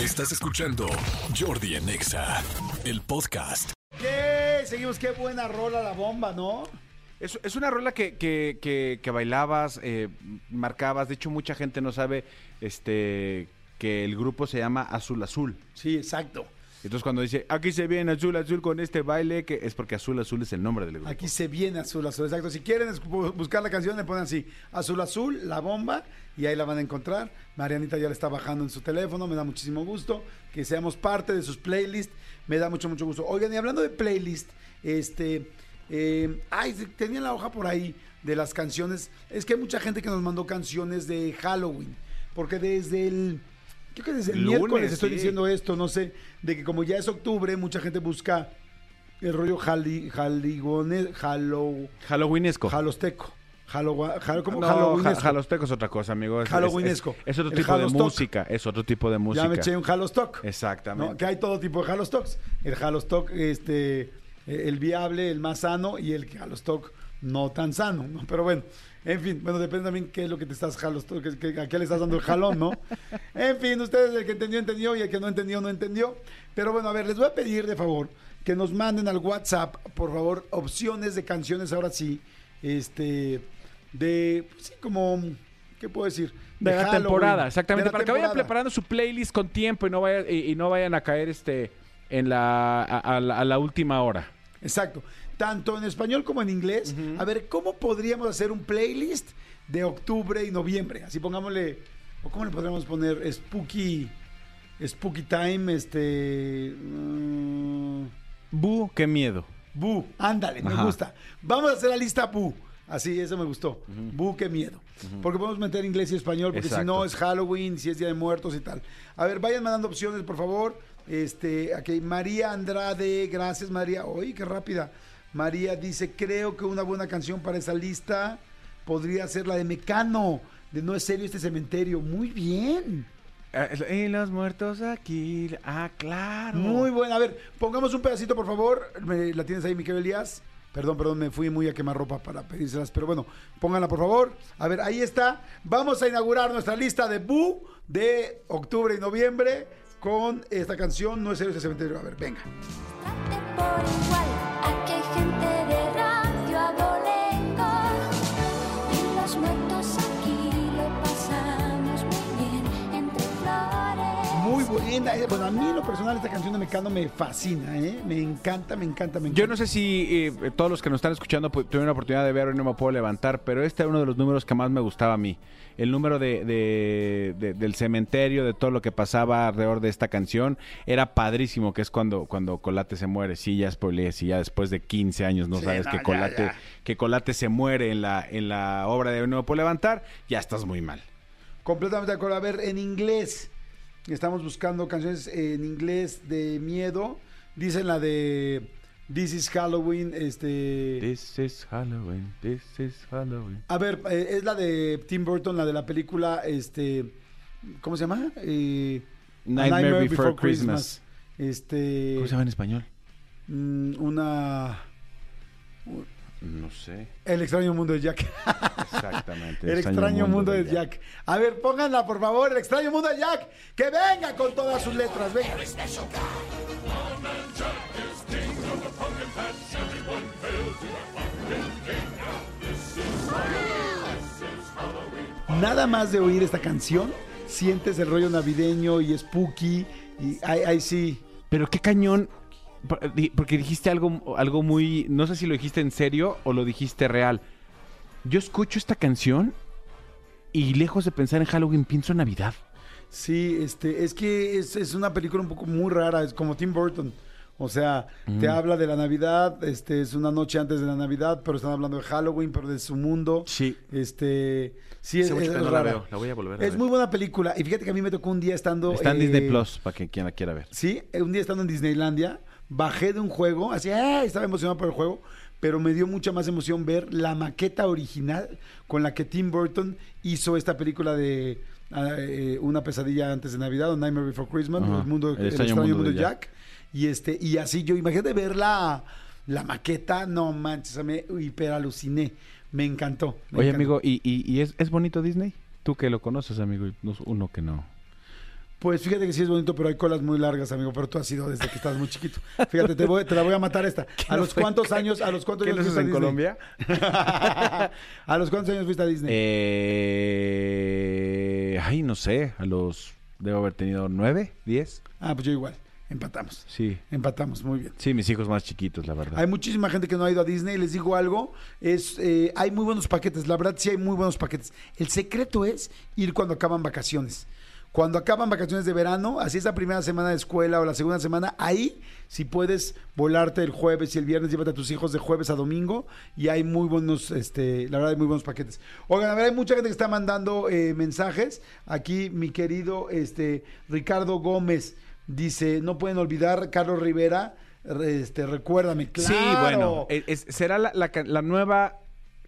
Estás escuchando Jordi en Exa, el podcast. ¿Qué? Seguimos, qué buena rola la bomba, ¿no? Es, es una rola que, que, que- que bailabas, eh, marcabas. De hecho, mucha gente no sabe este, que el grupo se llama Azul Azul. Sí, exacto. Entonces, cuando dice aquí se viene Azul Azul con este baile, que es porque Azul Azul es el nombre del grupo. Aquí se viene Azul Azul, exacto. Si quieren buscar la canción, le ponen así, Azul Azul, la bomba, y ahí la van a encontrar. Marianita ya la está bajando en su teléfono, me da muchísimo gusto que seamos parte de sus playlists, me da mucho, mucho gusto. Oigan, y hablando de playlist, este, eh, ay, tenía la hoja por ahí de las canciones. Es que hay mucha gente que nos mandó canciones de Halloween, porque desde el... Creo que desde el Lunes, miércoles estoy sí. diciendo esto, no sé, de que como ya es octubre, mucha gente busca el rollo jali, jaligone, jalo, Halloweenesco. jalosteco. Jalo, jalo, ¿Cómo? no, Halloweenesco. ja- jalosteco es otra cosa, amigo. Es, Halloweenesco. Es, es otro El tipo de Halostock. música. Es otro tipo de música. Ya me eché un jalostock. Exactamente. ¿no? Que hay todo tipo de halostocks. El halostock, este, eh, el viable, el más sano, y el halostock no tan sano, ¿no? Pero bueno, en fin, bueno, depende también qué es lo que te estás halostock, que- que- a qué le estás dando el jalón, ¿no? En fin, ustedes, el que entendió, entendió, y el que no entendió, no entendió. Pero bueno, a ver, les voy a pedir de favor que nos manden al WhatsApp, por favor, opciones de canciones, ahora sí, este, de, pues sí, como, ¿qué puedo decir? De, la Halloween, temporada, exactamente. de la para que vayan preparando su playlist con tiempo y no, vaya- y, y no vayan a caer este en la, a, a la, a la última hora. Exacto. Tanto en español como en inglés. A ver, ¿cómo podríamos hacer un playlist de octubre y noviembre? Así pongámosle, o cómo le podríamos poner Spooky, Spooky Time, este... mm, Bu, qué miedo. Bu, ándale, me gusta. Vamos a hacer la lista Bu. Así, eso me gustó. Bu, qué miedo. Porque podemos meter inglés y español, porque si no es Halloween, si es Día de Muertos y tal. A ver, vayan mandando opciones, por favor. Este, aquí, María Andrade, gracias María. Oye, qué rápida. María dice, creo que una buena canción para esa lista podría ser la de Mecano, de No es serio este cementerio. Muy bien. Y los muertos aquí. Ah, claro. Muy buena. A ver, pongamos un pedacito, por favor. Me- ¿La tienes ahí, Miquel Elías? Perdón, perdón, me fui muy a quemar ropa para pedírselas, pero bueno, pónganla por favor. A ver, ahí está. Vamos a inaugurar nuestra lista de Bu de octubre y noviembre con esta canción, No es serio este cementerio. A ver, venga. Por igual, Eh, Bueno, a mí en lo personal esta canción de Mecano me fascina, ¿eh? Me encanta, me encanta, me encanta. Yo no sé si eh, todos los que nos están escuchando pu- tuvieron la oportunidad de ver y no me puedo levantar, pero este era uno de los números que más me gustaba a mí. El número de, de- de- del cementerio, de todo lo que pasaba alrededor de esta canción, era padrísimo, que es cuando, cuando Colate se muere. Sí, ya spoileé, si ya después de 15 años no Sí, sabes no, que, ya, Colate, ya. que Colate se muere en la, en la obra de No me puedo levantar, ya estás muy mal. Completamente de acuerdo. A ver, en inglés. Estamos buscando canciones en inglés de miedo. Dicen la de This is Halloween. Este. This is Halloween, this is Halloween. A ver, eh, es la de Tim Burton, la de la película. Este. ¿Cómo se llama? Eh, Nightmare, Before, Christmas. Este. ¿Cómo se llama en español? mm, Una. No sé. El extraño mundo de Jack. Exactamente. El extraño mundo de Jack. A ver, pónganla, por favor. El extraño mundo de Jack. Que venga con todas sus letras. Venga. Nada más de oír esta canción, sientes el rollo navideño y spooky. Y ahí, ahí sí. Pero qué cañón. Porque dijiste algo, algo muy. No sé si lo dijiste en serio o lo dijiste real. Yo escucho esta canción y lejos de pensar en Halloween, pienso en Navidad. Sí, este, es que es, es una película un poco muy rara, es como Tim Burton. O sea, te habla de la Navidad, este, es una noche antes de la Navidad, pero están hablando de Halloween, pero de su mundo. Sí. Este, sí, es, es que no la rara. veo, la voy a volver a Es ver. muy buena película. Y fíjate que a mí me tocó un día estando. Está en eh, Disney Plus, para que quien la quiera ver. Sí, eh, un día estando en Disneylandia, bajé de un juego, así, ¡ay! estaba emocionado por el juego, pero me dio mucha más emoción ver la maqueta original con la que Tim Burton hizo esta película de ah, eh, Una pesadilla antes de Navidad, o Nightmare Before Christmas, Ajá. el, mundo, El el extraño extraño, mundo mundo de de Jack. Y este, y así yo, imagínate ver la, la maqueta, no manches, me hiperaluciné. Me encantó. me Oye, encantó. amigo, ¿y, y, y es, es bonito Disney? Tú que lo conoces, amigo, y no- uno que no. Pues fíjate que sí es bonito, pero hay colas muy largas, amigo. Pero tú has sido desde que estás muy chiquito. Fíjate, te, voy- te la voy a matar esta. ¿A los cuántos años, a los cuántos ¿Qué años fuiste a en Disney? Colombia? ¿A los cuántos años fuiste a Disney? Eh, ay, no sé, a los... Debo haber tenido nueve, diez. Ah, pues yo igual. Empatamos. Sí. Empatamos, muy bien. Sí, mis hijos más chiquitos, la verdad. Hay muchísima gente que no ha ido a Disney. Les digo algo, es eh, hay muy buenos paquetes. La verdad sí hay muy buenos paquetes. El secreto es ir cuando acaban vacaciones. Cuando acaban vacaciones de verano, así es la primera semana de escuela o la segunda semana, ahí si puedes volarte el jueves y el viernes, llévate a tus hijos de jueves a domingo y hay muy buenos, este, la verdad hay muy buenos paquetes. Oigan, a ver, hay mucha gente que está mandando eh, mensajes. Aquí mi querido este, Ricardo Gómez dice, no pueden olvidar Carlos Rivera, este, recuérdame. Sí, ¡Claro! bueno, es- es- ¿será la, la nueva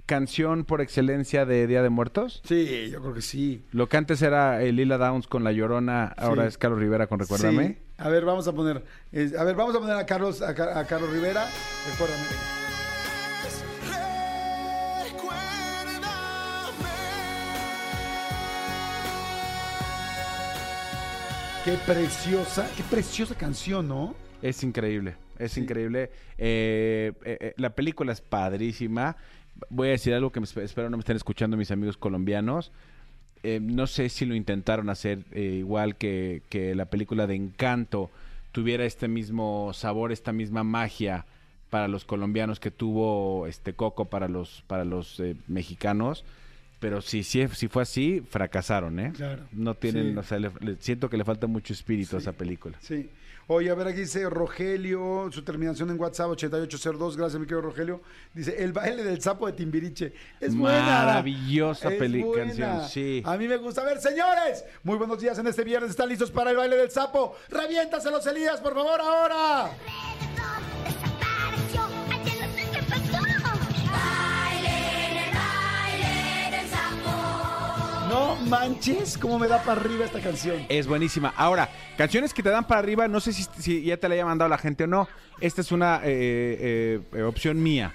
canción por excelencia de Día de Muertos? Sí, yo creo que sí. Lo que antes era eh, Lila Downs con La Llorona, ahora Sí. es Carlos Rivera con Recuérdame. Sí. A ver, vamos a poner, eh, a ver, vamos a poner a Carlos, a, Ca- a Carlos Rivera. Recuérdame. Qué preciosa, qué preciosa canción, ¿no? Es increíble, es Sí. increíble. Eh, eh, eh, la película es padrísima. Voy a decir algo que me esp- espero no me estén escuchando mis amigos colombianos. Eh, no sé si lo intentaron hacer eh, igual que, que la película de Encanto tuviera este mismo sabor, esta misma magia para los colombianos que tuvo este Coco para los para los eh, mexicanos. Pero si, si, si fue así, fracasaron, ¿eh? Claro. No tienen, Sí. o sea, le- le- siento que le falta mucho espíritu a esa película. Sí. Oye, a ver, aquí dice Rogelio, su terminación en WhatsApp 8802, gracias mi querido Rogelio. Dice, el baile del sapo de Timbiriche. Es buena. Maravillosa canción, sí. A mí me gusta. A ver, señores, muy buenos días en este viernes. ¿Están listos para el baile del sapo? Reviéntaselos, Elías, por favor, ahora. Manches, cómo me da para arriba esta canción. Es buenísima. Ahora, canciones que te dan para arriba, no sé si, si ya te la haya mandado la gente o no. Esta es una eh, eh, eh, opción mía.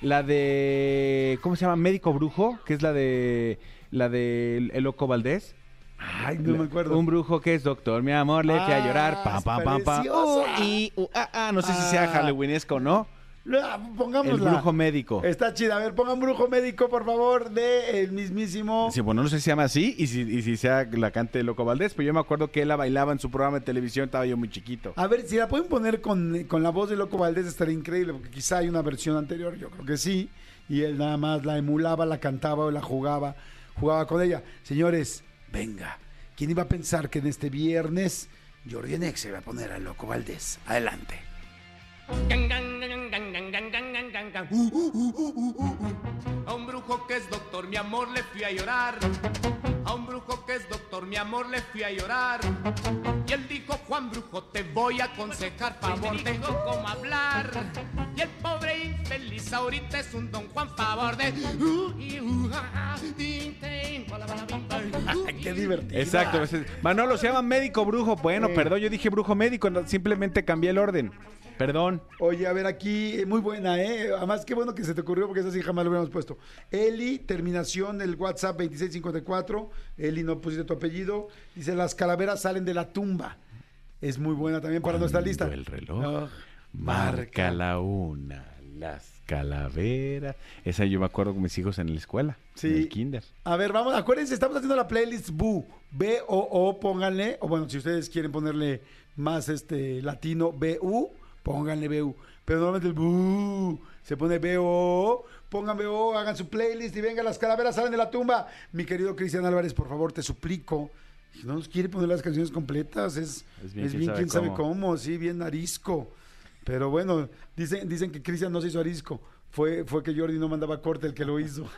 La de. ¿Cómo se llama? Médico Brujo, que es la de. La de El Loco Valdés. Ay, no me acuerdo. Un brujo que es doctor, mi amor, le fui a Ah, llorar. Pam, es pam, pam, pam. preciosa. Uh, y, uh, ah, ah. No sé si sea Ah. halloweenesco o no. Ah, El Pongámosla. brujo médico. Está chida. A ver, pongan brujo médico, por favor, de el mismísimo. Sí, bueno, no sé si se llama así y si, y si sea la cante Loco Valdés, pero yo me acuerdo que él la bailaba en su programa de televisión, estaba yo muy chiquito. A ver, si la pueden poner con, con la voz de Loco Valdés estaría increíble, porque quizá hay una versión anterior, yo creo que sí, y él nada más la emulaba, la cantaba o la jugaba, jugaba con ella. Señores, venga, ¿quién iba a pensar que en este viernes Jordi Nex se iba a poner a Loco Valdés? Adelante. A un brujo que es doctor, mi amor, le fui a llorar. A un brujo que es doctor, mi amor, le fui a llorar. Y él dijo, Juan Brujo, te voy a aconsejar, favor, tengo cómo hablar. Y el pobre infeliz ahorita es un don Juan, favor de... Uh, ah, ah, uh, Qué divertido. Exacto. ese- Manolo, se llama médico brujo. Bueno, Sí. perdón, yo dije brujo médico, simplemente cambié el orden. Perdón. Oye, a ver, aquí, eh, muy buena, ¿eh? Además, qué bueno que se te ocurrió porque esa sí jamás lo hubiéramos puesto. Eli, terminación del WhatsApp 2654. Eli, no pusiste tu apellido. Dice, las calaveras salen de la tumba. Es muy buena también para nuestra lista. el reloj Ah, Marca la una, las calaveras. Esa yo me acuerdo con mis hijos en la escuela, Sí. en el kinder. A ver, vamos, acuérdense, estamos haciendo la playlist Bu. B-O-O, pónganle, o bueno, si ustedes quieren ponerle más este latino, B-U, pónganle B-U. Pero normalmente el Bu se pone B-O-O, pongan B-O, hagan su playlist y venga, las calaveras salen de la tumba. Mi querido Cristian Álvarez, por favor, te suplico. Si no nos quiere poner las canciones completas, es, es bien, quién, sabe, cómo. sí, bien arisco. Pero bueno, dicen, dicen que Cristian no se hizo arisco. Fue, fue que Jordi no mandaba corte el que lo hizo.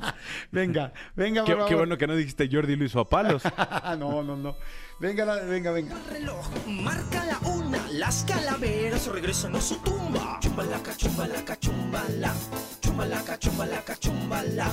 venga, venga, Qué, por qué bueno que no dijiste Jordi lo hizo a palos. no, no, no. Venga, la- venga, venga. reloj marca la una, las calaveras regresan a su tumba. Chumbalaca, chumbalaca, chumbala, chumbalaca, chumbalaca, chumbala.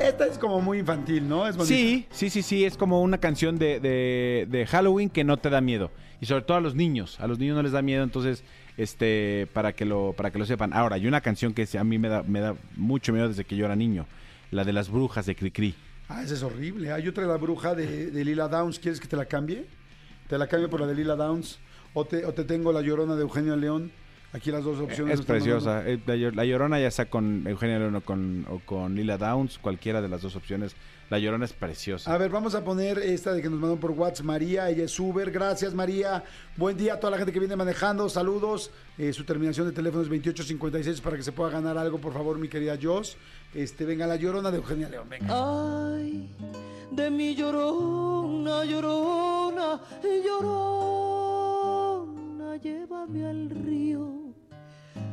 Esta es como muy infantil, ¿no? Es bonita. Sí, sí, sí, sí, es como una canción de, de- de Halloween que no te da miedo. Y sobre todo a los niños, a los niños no les da miedo, entonces, este, para que lo, para que lo sepan. Ahora, hay una canción que a mí me da, me da mucho miedo desde que yo era niño, la de las brujas de Cricri. Ah, esa es horrible. Hay otra de la bruja de, de Lila Downs. ¿Quieres que te la cambie? Te la cambio por la de Lila Downs. O te, o te tengo la llorona de Eugenio León. Aquí las dos opciones. Es preciosa. Eh, La, Llor- La Llorona ya sea con Eugenia León o con, o con Lila Downs, cualquiera de las dos opciones. La Llorona es preciosa. A ver, vamos a poner esta de que nos mandó por WhatsApp María, ella es Uber. Gracias, María. Buen día a toda la gente que viene manejando. Saludos. Eh, su terminación de teléfono es 2856 para que se pueda ganar algo, por favor, mi querida Jos. Este, venga, la llorona de Eugenia León. Venga. Ay, de mi llorona, llorona, llorona, llévame al río.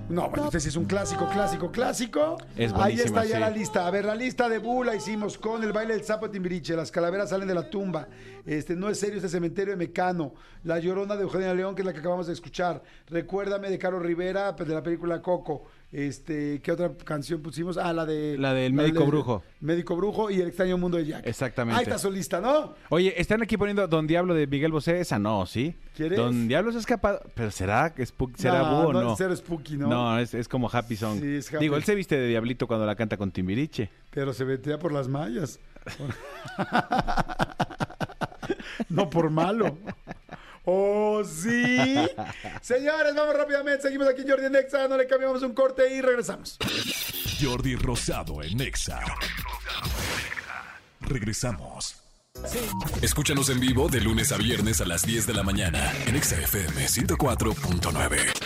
No, bueno, este sí es un clásico, clásico, clásico. Es Ahí está ya sí. la lista. A ver, la lista de Bu la hicimos con el baile del sapo de Timbiriche. Las calaveras salen de la tumba. Este, no es serio este cementerio de Mecano. La llorona de Eugenia León, que es la que acabamos de escuchar. Recuérdame de Caro Rivera, pues, de la película Coco. Este, ¿qué otra canción pusimos? Ah, la de. La del Médico Brujo. Médico Brujo y El extraño mundo de Jack. Exactamente. Ahí está su lista, ¿no? Oye, están aquí poniendo Don Diablo de Miguel Bosé. Esa no, ¿sí? ¿Quieres? Don Diablo se ha escapado. Pero ¿será que será No, búho no no? es ser spooky, ¿no? No, es, es como Happy Song. Sí, es happy. Digo, él se viste de Diablito cuando la canta con Timbiriche. Pero se vetea por las mallas. no por malo. Oh, sí. Señores, vamos rápidamente. Seguimos aquí Jordi en Exa. No le cambiamos un corte y regresamos. Jordi Rosado en Exa. Regresamos. Escúchanos en vivo de lunes a viernes a las 10 de la mañana en Exa FM 104.9.